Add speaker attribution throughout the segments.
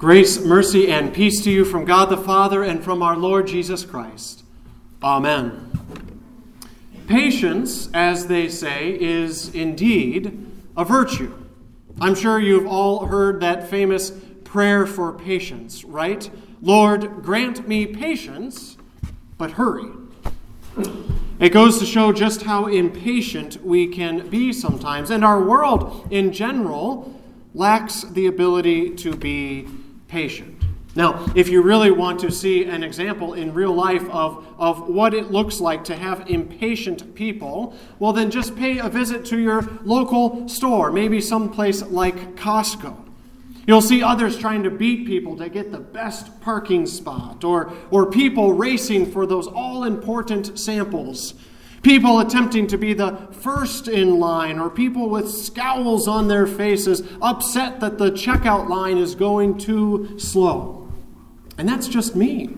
Speaker 1: Grace, mercy, and peace to you from God the Father and from our Lord Jesus Christ. Amen. Patience, as they say, is indeed a virtue. I'm sure you've all heard that famous prayer for patience, right? Lord, grant me patience, but hurry. It goes to show just how impatient we can be sometimes, and our world in general lacks the ability to be patient. Now, if you really want to see an example in real life of, of what it looks like to have impatient people, well, then just pay a visit to your local store, maybe someplace like Costco. You'll see others trying to beat people to get the best parking spot, or, or people racing for those all important samples People attempting to be the first in line, or people with scowls on their faces, upset that the checkout line is going too slow. And that's just me.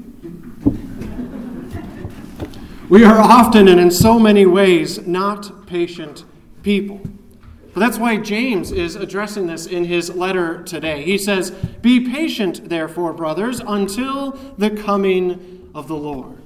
Speaker 1: we are often and in so many ways not patient people. But that's why James is addressing this in his letter today. He says, Be patient, therefore, brothers, until the coming of the Lord.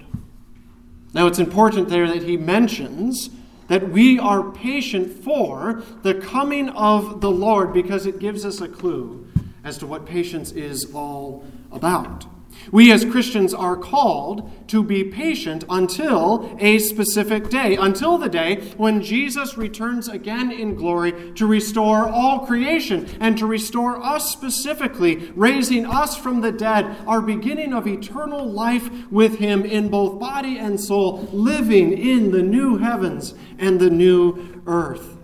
Speaker 1: Now, it's important there that he mentions that we are patient for the coming of the Lord because it gives us a clue as to what patience is all about. We as Christians are called to be patient until a specific day, until the day when Jesus returns again in glory to restore all creation and to restore us specifically, raising us from the dead, our beginning of eternal life with Him in both body and soul, living in the new heavens and the new earth.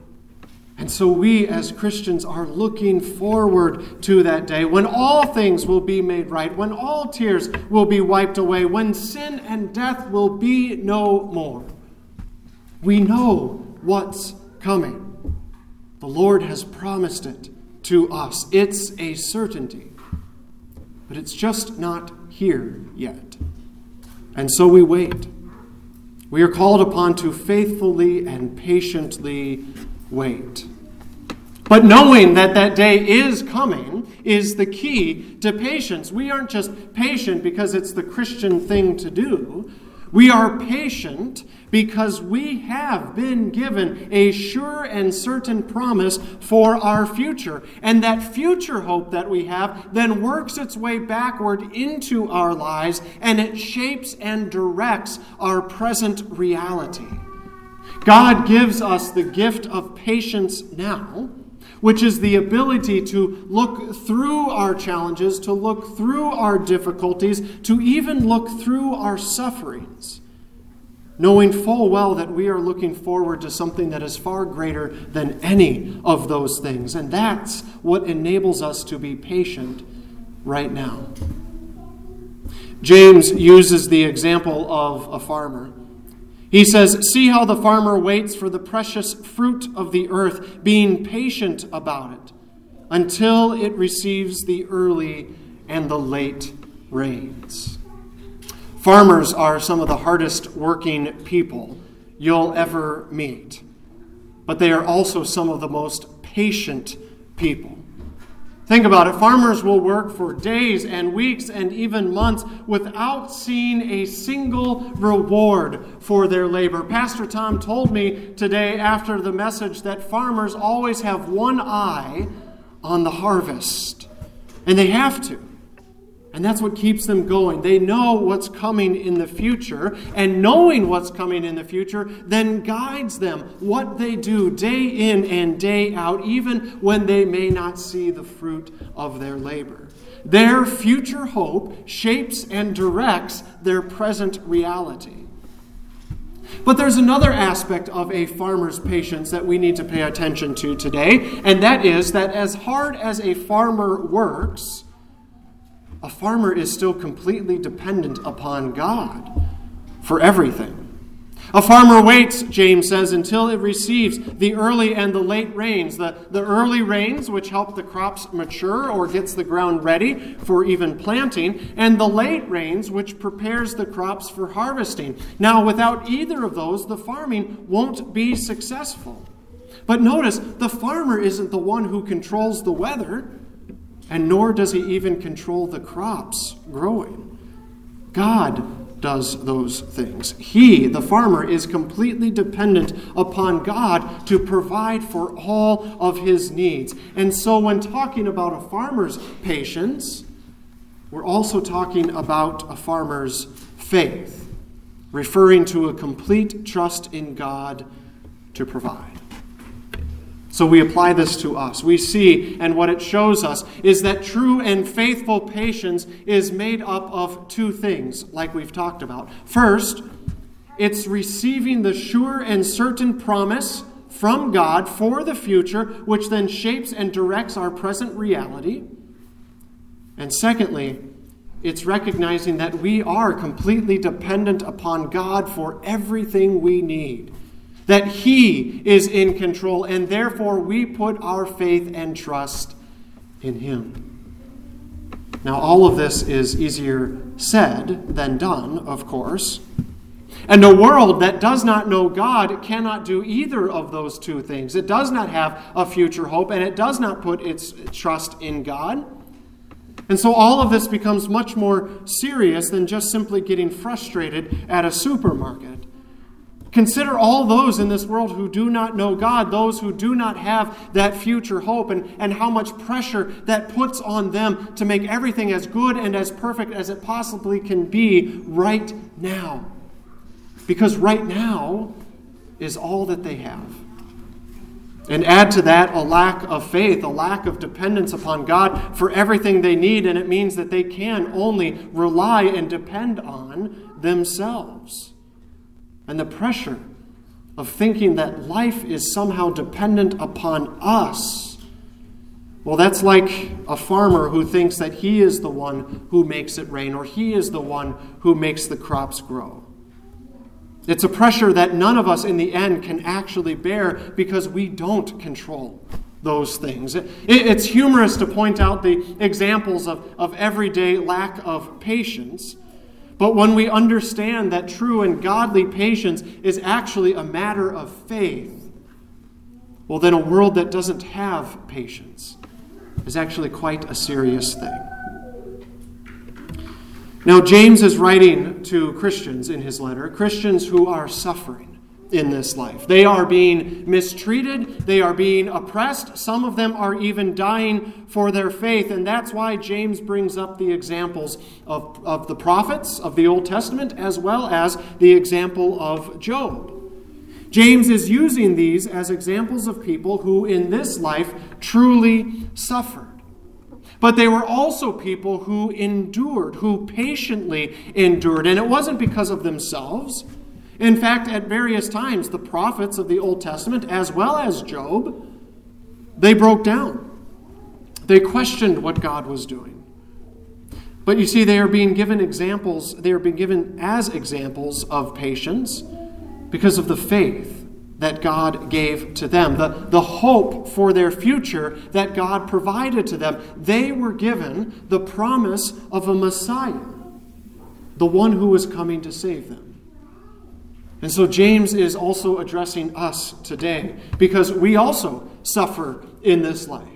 Speaker 1: And so we as Christians are looking forward to that day when all things will be made right, when all tears will be wiped away, when sin and death will be no more. We know what's coming. The Lord has promised it to us. It's a certainty. But it's just not here yet. And so we wait. We are called upon to faithfully and patiently wait. But knowing that that day is coming is the key to patience. We aren't just patient because it's the Christian thing to do. We are patient because we have been given a sure and certain promise for our future. And that future hope that we have then works its way backward into our lives and it shapes and directs our present reality. God gives us the gift of patience now which is the ability to look through our challenges, to look through our difficulties, to even look through our sufferings, knowing full well that we are looking forward to something that is far greater than any of those things. And that's what enables us to be patient right now. James uses the example of a farmer. He says, See how the farmer waits for the precious fruit of the earth, being patient about it, until it receives the early and the late rains. Farmers are some of the hardest working people you'll ever meet, but they are also some of the most patient people. Think about it. Farmers will work for days and weeks and even months without seeing a single reward for their labor. Pastor Tom told me today after the message that farmers always have one eye on the harvest, and they have to. And that's what keeps them going. They know what's coming in the future, and knowing what's coming in the future then guides them what they do day in and day out, even when they may not see the fruit of their labor. Their future hope shapes and directs their present reality. But there's another aspect of a farmer's patience that we need to pay attention to today, and that is that as hard as a farmer works, a farmer is still completely dependent upon God for everything. A farmer waits, James says, until it receives the early and the late rains. The, the early rains, which help the crops mature or gets the ground ready for even planting, and the late rains, which prepares the crops for harvesting. Now, without either of those, the farming won't be successful. But notice, the farmer isn't the one who controls the weather. And nor does he even control the crops growing. God does those things. He, the farmer, is completely dependent upon God to provide for all of his needs. And so, when talking about a farmer's patience, we're also talking about a farmer's faith, referring to a complete trust in God to provide. So we apply this to us. We see, and what it shows us is that true and faithful patience is made up of two things, like we've talked about. First, it's receiving the sure and certain promise from God for the future, which then shapes and directs our present reality. And secondly, it's recognizing that we are completely dependent upon God for everything we need that He is in control, and therefore we put our faith and trust in Him. Now, all of this is easier said than done, of course. And a world that does not know God cannot do either of those two things. It does not have a future hope, and it does not put its trust in God. And so all of this becomes much more serious than just simply getting frustrated at a supermarket. Consider all those in this world who do not know God, those who do not have that future hope, and, and how much pressure that puts on them to make everything as good and as perfect as it possibly can be right now. Because right now is all that they have. And add to that a lack of faith, a lack of dependence upon God for everything they need, and it means that they can only rely and depend on themselves and the pressure of thinking that life is somehow dependent upon us. Well, that's like a farmer who thinks that he is the one who makes it rain or he is the one who makes the crops grow. It's a pressure that none of us in the end can actually bear because we don't control those things. it's humorous to point out the examples of, of everyday lack of patience. But when we understand that true and godly patience is actually a matter of faith, well, then a world that doesn't have patience is actually quite a serious thing. Now, James is writing to Christians in his letter, Christians who are suffering in this life. They are being mistreated, they are being oppressed, some of them are even dying for their faith. And that's why James brings up the examples of, of the prophets of the Old Testament as well as the example of Job. James is using these as examples of people who in this life truly suffered. But they were also people who endured, who patiently endured. And it wasn't because of themselves. In fact, at various times, the prophets of the Old Testament, as well as Job, they broke down. They questioned what God was doing. But you see, they are being given examples, they are being given as examples of patience because of the faith that God gave to them, the, the hope for their future that God provided to them. They were given the promise of a Messiah, the one who was coming to save them. And so James is also addressing us today because we also suffer in this life.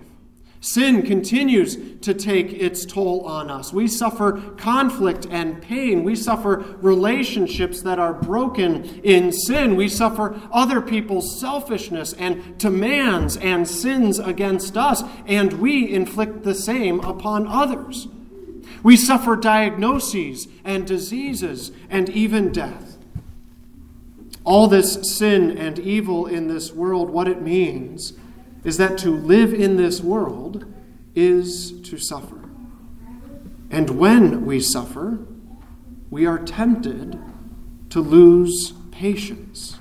Speaker 1: Sin continues to take its toll on us. We suffer conflict and pain. We suffer relationships that are broken in sin. We suffer other people's selfishness and demands and sins against us, and we inflict the same upon others. We suffer diagnoses and diseases and even death. All this sin and evil in this world, what it means is that to live in this world is to suffer. And when we suffer, we are tempted to lose patience.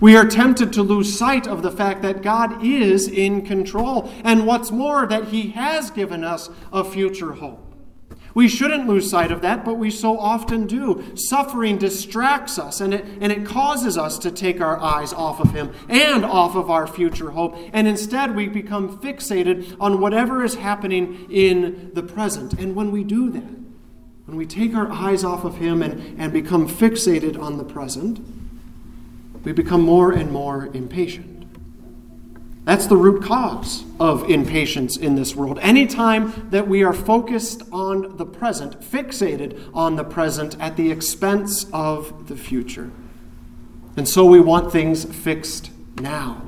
Speaker 1: We are tempted to lose sight of the fact that God is in control, and what's more, that He has given us a future hope. We shouldn't lose sight of that, but we so often do. Suffering distracts us and it, and it causes us to take our eyes off of Him and off of our future hope. And instead, we become fixated on whatever is happening in the present. And when we do that, when we take our eyes off of Him and, and become fixated on the present, we become more and more impatient. That's the root cause of impatience in this world. Anytime that we are focused on the present, fixated on the present at the expense of the future. And so we want things fixed now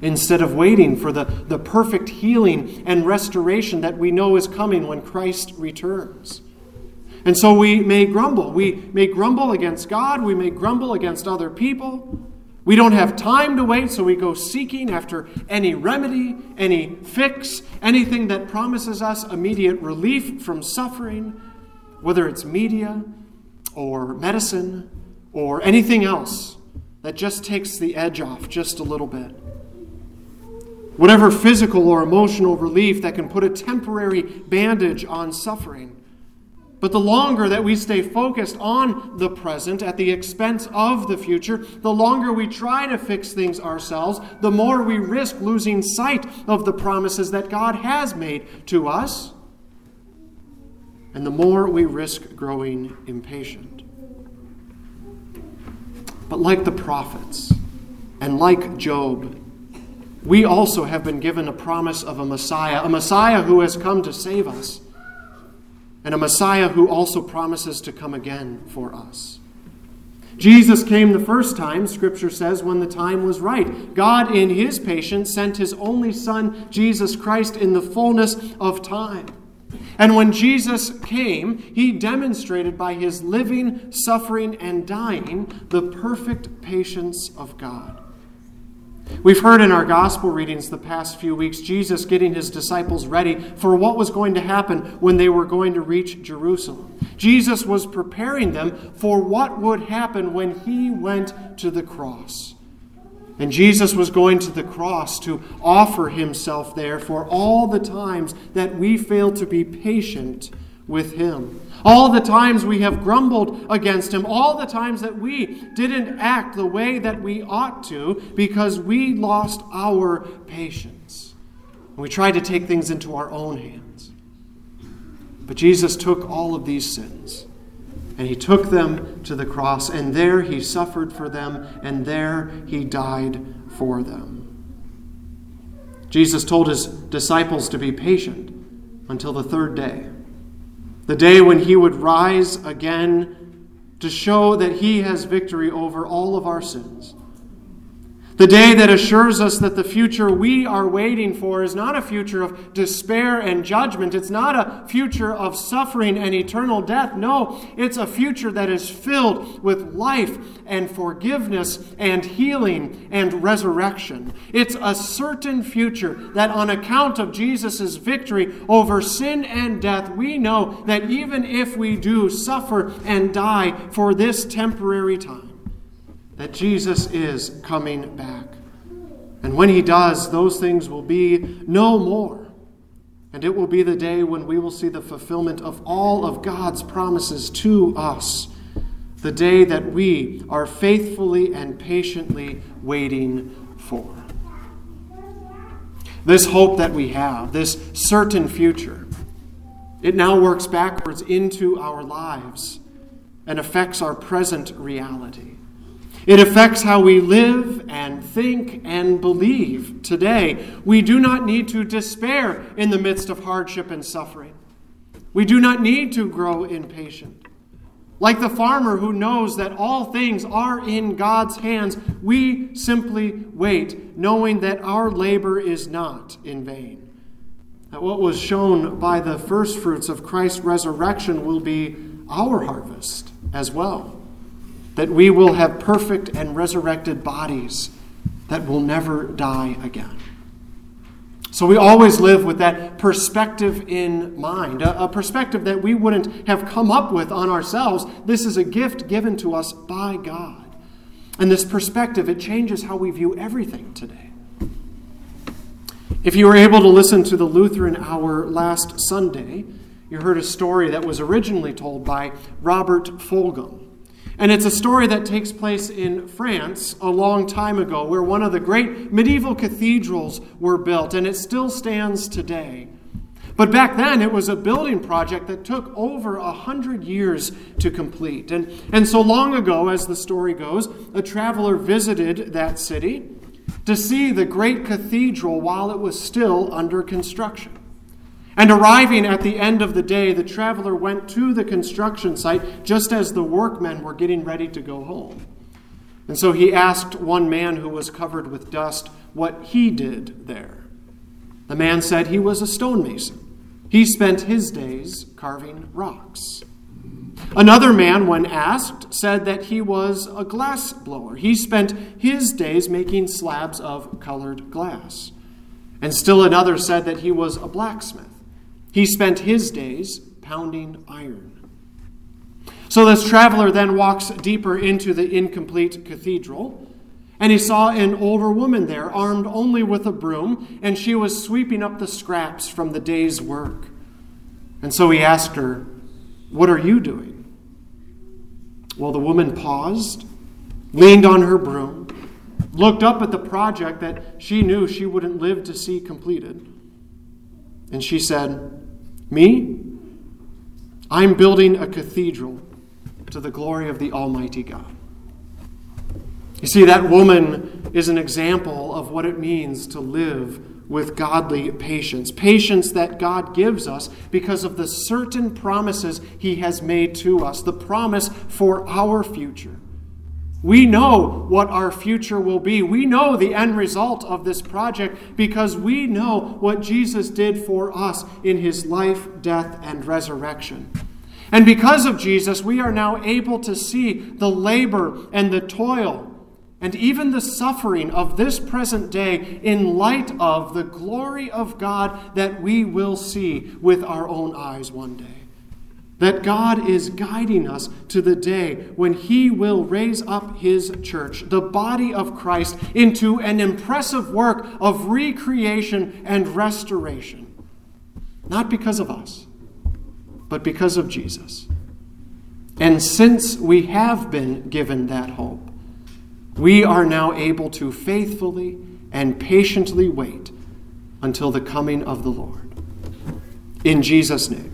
Speaker 1: instead of waiting for the, the perfect healing and restoration that we know is coming when Christ returns. And so we may grumble. We may grumble against God. We may grumble against other people. We don't have time to wait, so we go seeking after any remedy, any fix, anything that promises us immediate relief from suffering, whether it's media or medicine or anything else that just takes the edge off just a little bit. Whatever physical or emotional relief that can put a temporary bandage on suffering. But the longer that we stay focused on the present at the expense of the future, the longer we try to fix things ourselves, the more we risk losing sight of the promises that God has made to us, and the more we risk growing impatient. But like the prophets, and like Job, we also have been given a promise of a Messiah, a Messiah who has come to save us and a Messiah who also promises to come again for us. Jesus came the first time, Scripture says, when the time was right. God, in His patience, sent His only Son, Jesus Christ, in the fullness of time. And when Jesus came, He demonstrated by His living, suffering, and dying the perfect patience of God. We've heard in our gospel readings the past few weeks Jesus getting his disciples ready for what was going to happen when they were going to reach Jerusalem. Jesus was preparing them for what would happen when he went to the cross. And Jesus was going to the cross to offer himself there for all the times that we fail to be patient with him. All the times we have grumbled against him, all the times that we didn't act the way that we ought to because we lost our patience. We tried to take things into our own hands. But Jesus took all of these sins and he took them to the cross, and there he suffered for them, and there he died for them. Jesus told his disciples to be patient until the third day the day when he would rise again to show that he has victory over all of our sins. The day that assures us that the future we are waiting for is not a future of despair and judgment. It's not a future of suffering and eternal death. No, it's a future that is filled with life and forgiveness and healing and resurrection. It's a certain future that, on account of Jesus' victory over sin and death, we know that even if we do suffer and die for this temporary time, that Jesus is coming back. And when he does, those things will be no more. And it will be the day when we will see the fulfillment of all of God's promises to us. The day that we are faithfully and patiently waiting for. This hope that we have, this certain future, it now works backwards into our lives and affects our present reality. It affects how we live and think and believe today. We do not need to despair in the midst of hardship and suffering. We do not need to grow impatient. Like the farmer who knows that all things are in God's hands, we simply wait, knowing that our labor is not in vain. That what was shown by the first fruits of Christ's resurrection will be our harvest as well that we will have perfect and resurrected bodies that will never die again. So we always live with that perspective in mind, a, a, perspective that we wouldn't have come up with on ourselves. This is a gift given to us by God. And this perspective, it changes how we view everything today. If you were able to listen to the Lutheran Hour last Sunday, you heard a story that was originally told by Robert Fulghum. And it's a story that takes place in France a long time ago, where one of the great medieval cathedrals were built, and it still stands today. But back then, it was a building project that took over a hundred years to complete. And, and so long ago, as the story goes, a traveler visited that city. to see the great cathedral while it was still under construction. And arriving at the end of the day, the traveler went to the construction site just as the workmen were getting ready to go home. And so he asked one man who was covered with dust what he did there. The man said he was a stonemason. He spent his days carving rocks. Another man, when asked, said that he was a glass blower. He spent his days making slabs of colored glass. And still another said that he was a blacksmith. He spent his days pounding iron. So this traveler then walks deeper into the incomplete cathedral, and he saw an older woman there, armed only with a broom, and she was sweeping up the scraps from the day's work. And so he asked her, What are you doing? Well, the woman paused, leaned on her broom, looked up at the project that she knew she wouldn't live to see completed, and she said, Me? I'm building a cathedral to the glory of the Almighty God. You see, that woman is an example of what it means to live with godly patience. Patience that God gives us because of the certain promises He has made to us, the promise for our future. We know what our future will be. We know the end result of this project because we know what Jesus did for us in his life, death, and resurrection. And because of Jesus, we are now able to see the labor and the toil and even the suffering of this present day in light of the glory of God that we will see with our own eyes one day. That God is guiding us to the day when He will raise up His church, the body of Christ, into an impressive work of recreation and restoration. Not because of us, but because of Jesus. And since we have been given that hope, we are now able to faithfully and patiently wait until the coming of the Lord. In Jesus' name.